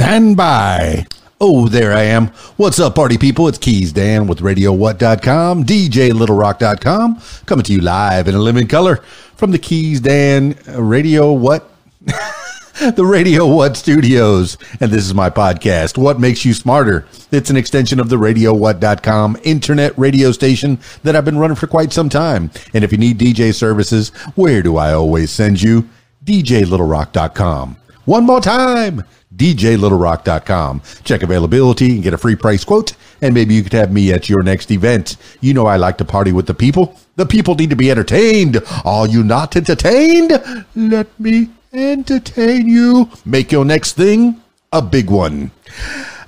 Stand by. Oh, there I am. What's up, party people? It's Keys Dan with RadioWhat.com, DJLittleRock.com, coming to you live in a living color from the Keys Dan Radio What? the Radio What Studios. And this is my podcast, What Makes You Smarter. It's an extension of the RadioWhat.com internet radio station that I've been running for quite some time. And if you need DJ services, where do I always send you? DJLittleRock.com. One more time djlittlerock.com. Check availability and get a free price quote, and maybe you could have me at your next event. You know I like to party with the people. The people need to be entertained. Are you not entertained? Let me entertain you. Make your next thing a big one.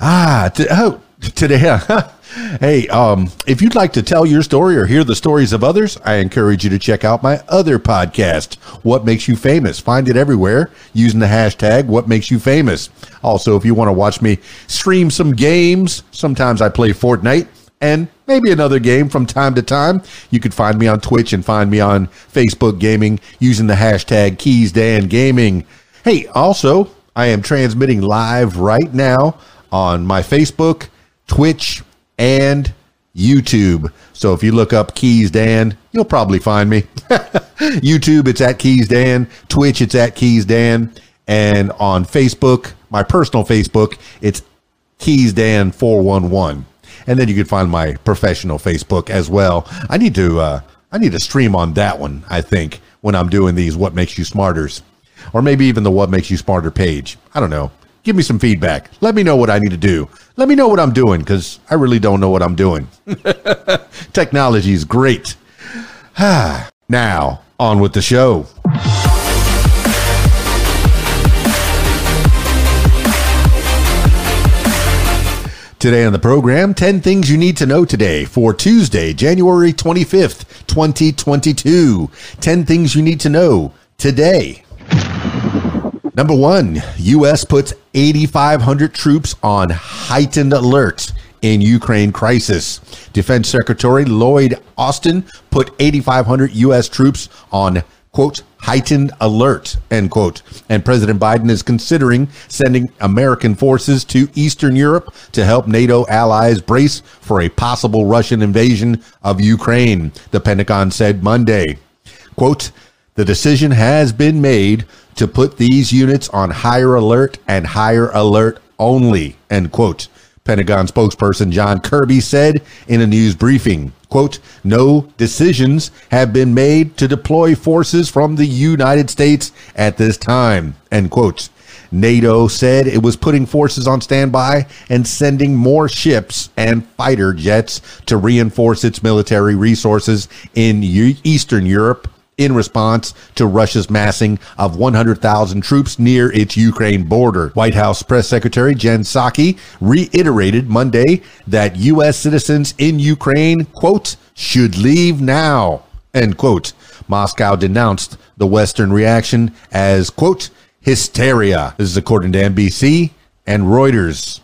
Ah, t- oh, today, Hey, um, if you'd like to tell your story or hear the stories of others, I encourage you to check out my other podcast, What Makes You Famous. Find it everywhere using the hashtag What Makes You Famous. Also, if you want to watch me stream some games, sometimes I play Fortnite and maybe another game from time to time. You can find me on Twitch and find me on Facebook Gaming using the hashtag Keys Dan Gaming. Hey, also, I am transmitting live right now on my Facebook, Twitch, and YouTube. So if you look up Keys Dan, you'll probably find me. YouTube, it's at Keys Dan. Twitch, it's at Keys Dan. And on Facebook, my personal Facebook, it's Keys Dan 411. And then you can find my professional Facebook as well. I need to uh, I need to stream on that one, I think, when I'm doing these What Makes You Smarters. Or maybe even the What Makes You Smarter page. I don't know. Give me some feedback. Let me know what I need to do. Let me know what I'm doing because I really don't know what I'm doing. Technology is great. now, on with the show. Today on the program, 10 things you need to know today for Tuesday, January 25th, 2022. 10 things you need to know today. Number one, U.S. puts 8,500 troops on heightened alert in Ukraine crisis. Defense Secretary Lloyd Austin put 8,500 U.S. troops on quote heightened alert end quote and president biden is considering sending american forces to eastern europe to help nato allies brace for a possible russian invasion of ukraine the pentagon said monday quote the decision has been made to put these units on higher alert and higher alert only, end quote. Pentagon spokesperson John Kirby said in a news briefing, quote, no decisions have been made to deploy forces from the United States at this time, end quote. NATO said it was putting forces on standby and sending more ships and fighter jets to reinforce its military resources in Eastern Europe in response to Russia's massing of 100,000 troops near its Ukraine border. White House Press Secretary Jen Psaki reiterated Monday that U.S. citizens in Ukraine, quote, should leave now, end quote. Moscow denounced the Western reaction as, quote, hysteria. This is according to NBC and Reuters.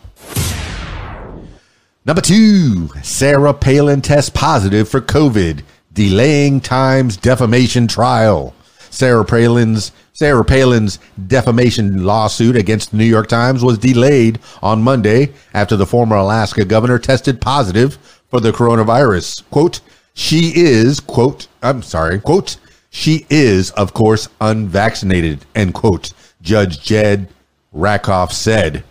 Number two, Sarah Palin tests positive for COVID delaying Times defamation trial. Sarah Palin's Sarah Palin's defamation lawsuit against the New York Times was delayed on Monday after the former Alaska governor tested positive for the coronavirus. Quote, she is, quote, I'm sorry, quote, she is, of course, unvaccinated, end quote, Judge Jed Rakoff said.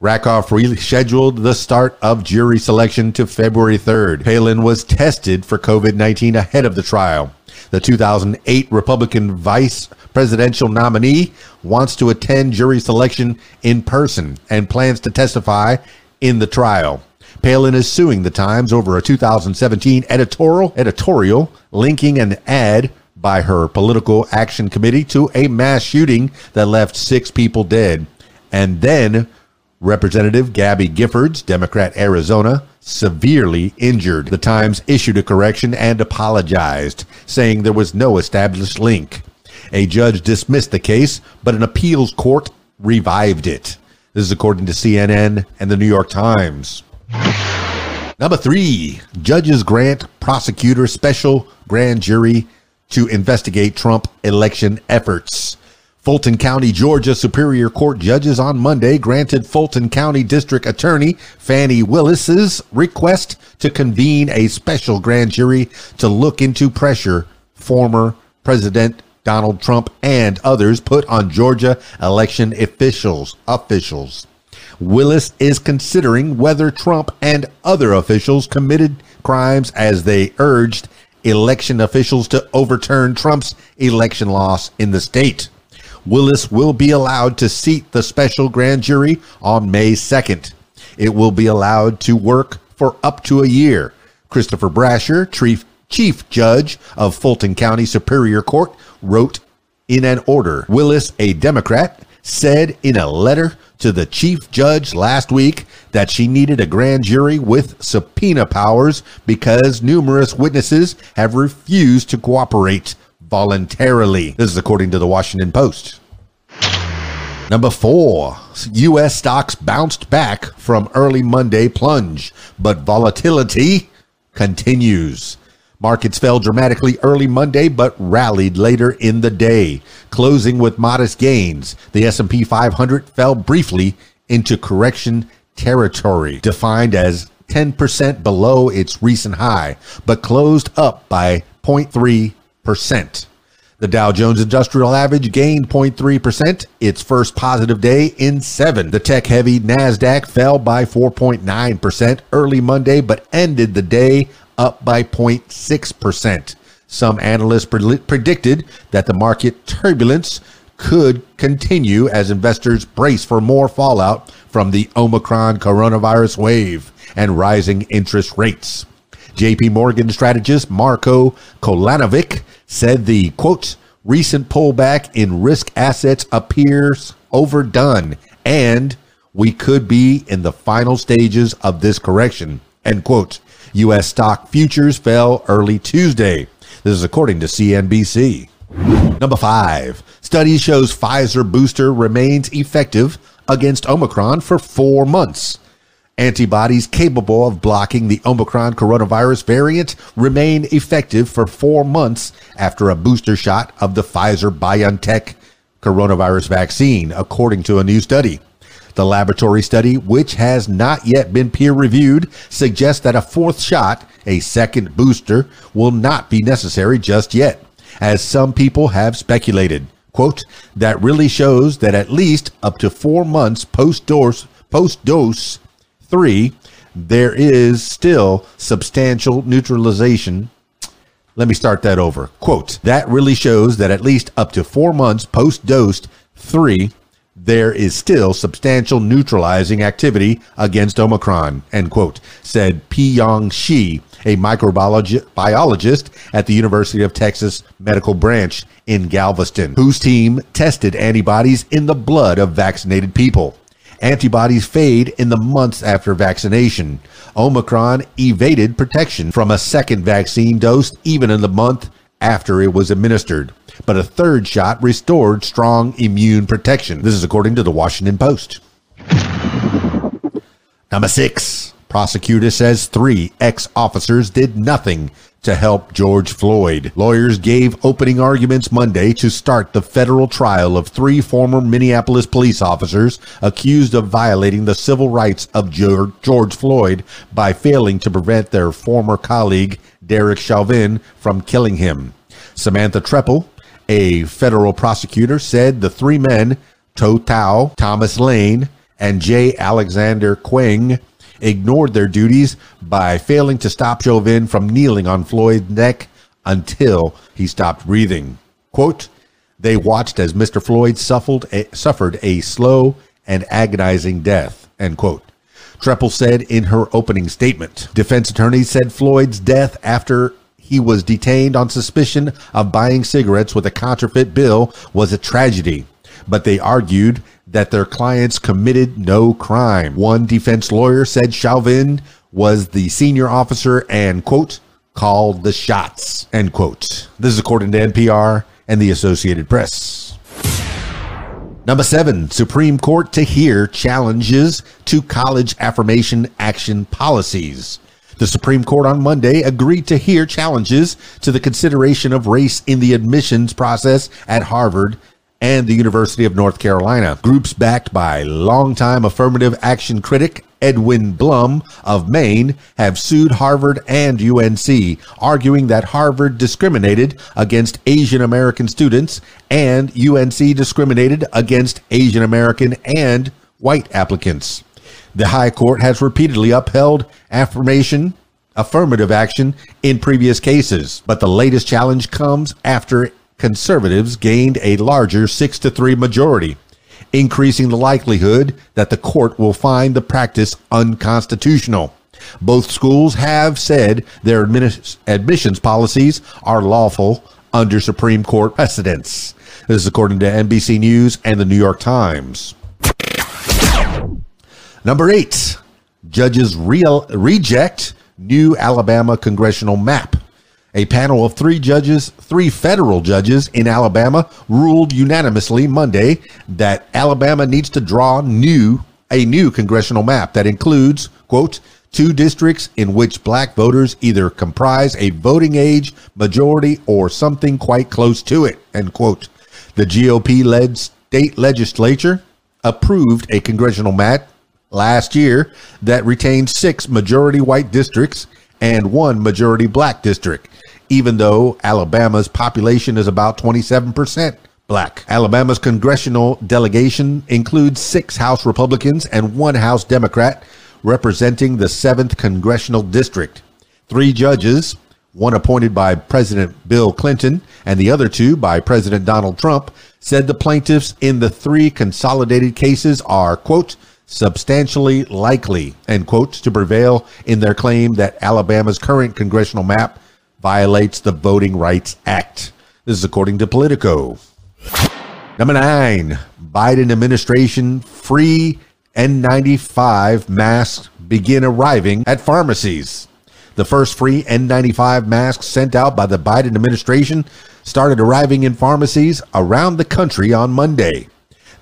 Rakoff rescheduled the start of jury selection to February 3rd. Palin was tested for COVID 19 ahead of the trial. The 2008 Republican vice presidential nominee wants to attend jury selection in person and plans to testify in the trial. Palin is suing the Times over a 2017 editorial editorial linking an ad by her political action committee to a mass shooting that left six people dead and then Representative Gabby Giffords, Democrat Arizona, severely injured. The Times issued a correction and apologized, saying there was no established link. A judge dismissed the case, but an appeals court revived it. This is according to CNN and the New York Times. Number three, judges grant prosecutor special grand jury to investigate Trump election efforts. Fulton County, Georgia Superior Court judges on Monday granted Fulton County District Attorney Fani Willis's request to convene a special grand jury to look into pressure former President Donald Trump and others put on Georgia election officials officials. Willis is considering whether Trump and other officials committed crimes as they urged election officials to overturn Trump's election loss in the state. Willis will be allowed to seat the special grand jury on May 2nd. It will be allowed to work for up to a year. Christopher Brasher, chief, judge of Fulton County Superior Court, wrote in an order. Willis, a Democrat, said in a letter to the chief judge last week that she needed a grand jury with subpoena powers because numerous witnesses have refused to cooperate voluntarily. This is according to the Washington Post. Number four, U.S. stocks bounced back from early Monday plunge, but volatility continues. Markets fell dramatically early Monday but rallied later in the day, closing with modest gains. The S&P 500 fell briefly into correction territory, defined as 10% below its recent high, but closed up by 0.3%. The Dow Jones Industrial Average gained 0.3%, its first positive day in seven. The tech heavy NASDAQ fell by 4.9% early Monday, but ended the day up by 0.6%. Some analysts pre- predicted that the market turbulence could continue as investors brace for more fallout from the Omicron coronavirus wave and rising interest rates. JP Morgan strategist Marko Kolanovic said the quote recent pullback in risk assets appears overdone and we could be in the final stages of this correction end quote U.S. stock futures fell early Tuesday. This is according to CNBC. Number five, study shows Pfizer booster remains effective against Omicron for four months. Antibodies capable of blocking the Omicron coronavirus variant remain effective for four months after a booster shot of the Pfizer BioNTech coronavirus vaccine, according to a new study. The laboratory study, which has not yet been peer reviewed, suggests that a fourth shot, a second booster, will not be necessary just yet, as some people have speculated. Quote, that really shows that at least up to four months post dose, post dose three, there is still substantial neutralization let me start that over. Quote, that really shows that at least up to four months post dosed three, there is still substantial neutralizing activity against Omicron, end quote, said Pei-Yong Shi, a microbiologist at the University of Texas Medical Branch in Galveston, whose team tested antibodies in the blood of vaccinated people. Antibodies fade in the months after vaccination. Omicron evaded protection from a second vaccine dose even in the month after it was administered but a third shot restored strong immune protection. This is according to the Washington Post. Number six, prosecutor says three ex officers did nothing to help George Floyd. Lawyers gave opening arguments Monday to start the federal trial of three former Minneapolis police officers accused of violating the civil rights of George Floyd by failing to prevent their former colleague, Derek Chauvin, from killing him. Samantha Trepel, a federal prosecutor said the three men, Tou Thao, Thomas Lane, and J. Alexander Kueng, ignored their duties by failing to stop Chauvin from kneeling on Floyd's neck until he stopped breathing. Quote, they watched as Mr. Floyd suffered a, suffered a slow and agonizing death, end quote. Trepel said in her opening statement. Defense attorneys said Floyd's death after he was detained on suspicion of buying cigarettes with a counterfeit bill was a tragedy, but they argued that their clients committed no crime. One defense lawyer said Chauvin was the senior officer and, quote, called the shots, end quote. This is according to NPR and the Associated Press. Number seven, Supreme Court to hear challenges to college affirmation action policies. The Supreme Court on Monday agreed to hear challenges to the consideration of race in the admissions process at Harvard and the University of North Carolina. Groups backed by longtime affirmative action critic Edwin Blum of Maine have sued Harvard and UNC, arguing that Harvard discriminated against Asian American students and UNC discriminated against Asian American and white applicants. The High Court has repeatedly upheld affirmation affirmative action in previous cases, but the latest challenge comes after conservatives gained a larger 6 to 3 majority increasing the likelihood that the court will find the practice unconstitutional. Both schools have said their admissions policies are lawful under Supreme Court precedents. This is according to NBC News and the New York Times. Number eight, judges reject new Alabama congressional map. A panel of three judges, three federal judges in Alabama, ruled unanimously Monday that Alabama needs to draw new a new congressional map that includes, quote, two districts in which black voters either comprise a voting age majority or something quite close to it, end quote. The GOP led state legislature approved a congressional map last year that retained six majority white districts and one majority black district even though Alabama's population is about 27% black. Alabama's congressional delegation includes six House Republicans and one House Democrat representing the 7th Congressional District. Three judges, one appointed by President Bill Clinton and the other two by President Donald Trump, said the plaintiffs in the three consolidated cases are, quote, substantially likely, end quote, to prevail in their claim that Alabama's current congressional map violates the Voting Rights Act. This is according to Politico. Number nine, Biden administration free N95 masks begin arriving at pharmacies. The first free N95 masks sent out by the Biden administration started arriving in pharmacies around the country on Monday.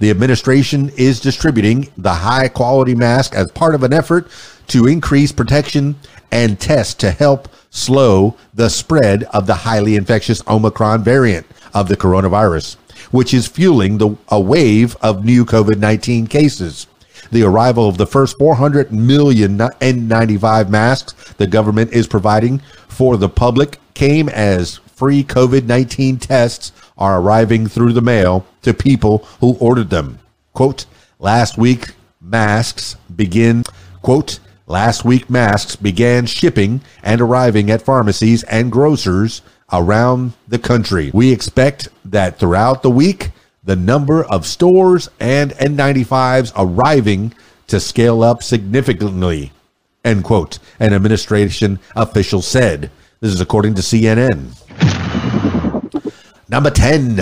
The administration is distributing the high quality mask as part of an effort to increase protection and test to help slow the spread of the highly infectious Omicron variant of the coronavirus, which is fueling the, a wave of new COVID 19 cases. The arrival of the first 400 million N95 masks the government is providing for the public came as free COVID 19 tests are arriving through the mail to people who ordered them. Quote, last week, masks begin, quote, Last week, masks began shipping and arriving at pharmacies and grocers around the country. We expect that throughout the week, the number of stores and N95s arriving to scale up significantly. End quote. An administration official said. This is according to CNN. Number 10.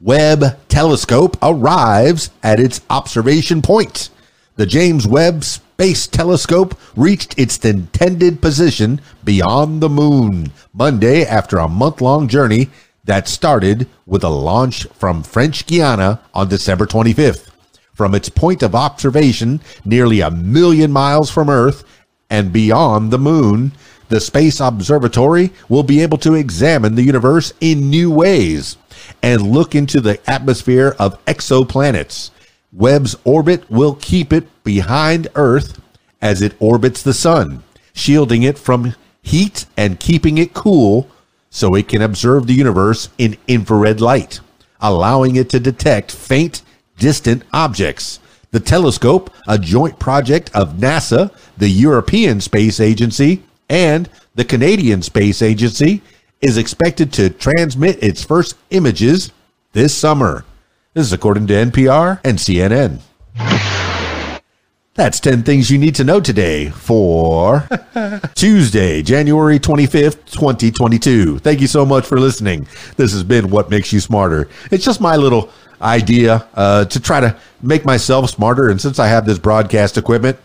Webb telescope arrives at its observation point. The James Webb Space Telescope reached its intended position beyond the moon Monday after a month long journey that started with a launch from French Guiana on December 25th. From its point of observation, nearly a million miles from Earth and beyond the moon, the Space Observatory will be able to examine the universe in new ways and look into the atmosphere of exoplanets Webb's orbit will keep it behind Earth as it orbits the sun, shielding it from heat and keeping it cool so it can observe the universe in infrared light, allowing it to detect faint, distant objects. The telescope, a joint project of NASA, the European Space Agency, and the Canadian Space Agency, is expected to transmit its first images this summer. This is according to NPR and CNN. That's 10 things you need to know today for Tuesday, January 25th, 2022. Thank you so much for listening. This has been What Makes You Smarter. It's just my little idea uh, to try to make myself smarter. And since I have this broadcast equipment,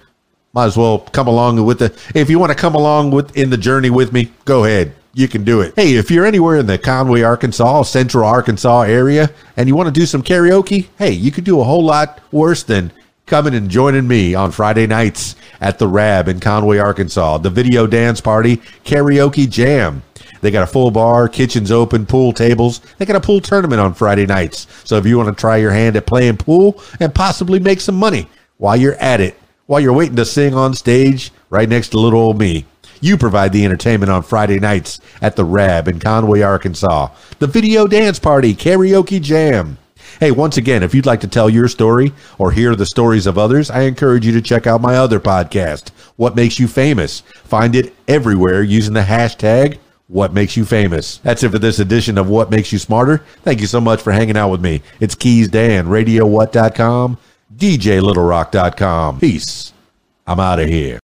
might as well come along with the. If you want to come along with in the journey with me, go ahead you can do it. Hey, if you're anywhere in the Conway, Arkansas, Central Arkansas area, and you want to do some karaoke, hey, you could do a whole lot worse than coming and joining me on Friday nights at the Rab in Conway, Arkansas, the Video Dance Party Karaoke Jam. They got a full bar, kitchens open, pool tables. They got a pool tournament on Friday nights. So if you want to try your hand at playing pool and possibly make some money while you're at it, while you're waiting to sing on stage right next to little old me, you provide the entertainment on Friday nights at the Rab in Conway, Arkansas. The Video Dance Party Karaoke Jam. Hey, once again, if you'd like to tell your story or hear the stories of others, I encourage you to check out my other podcast, What Makes You Famous. Find it everywhere using the hashtag What Makes You Famous. That's it for this edition of What Makes You Smarter. Thank you so much for hanging out with me. It's Keys Dan, RadioWhat.com, DJLittleRock.com. Peace. I'm out of here.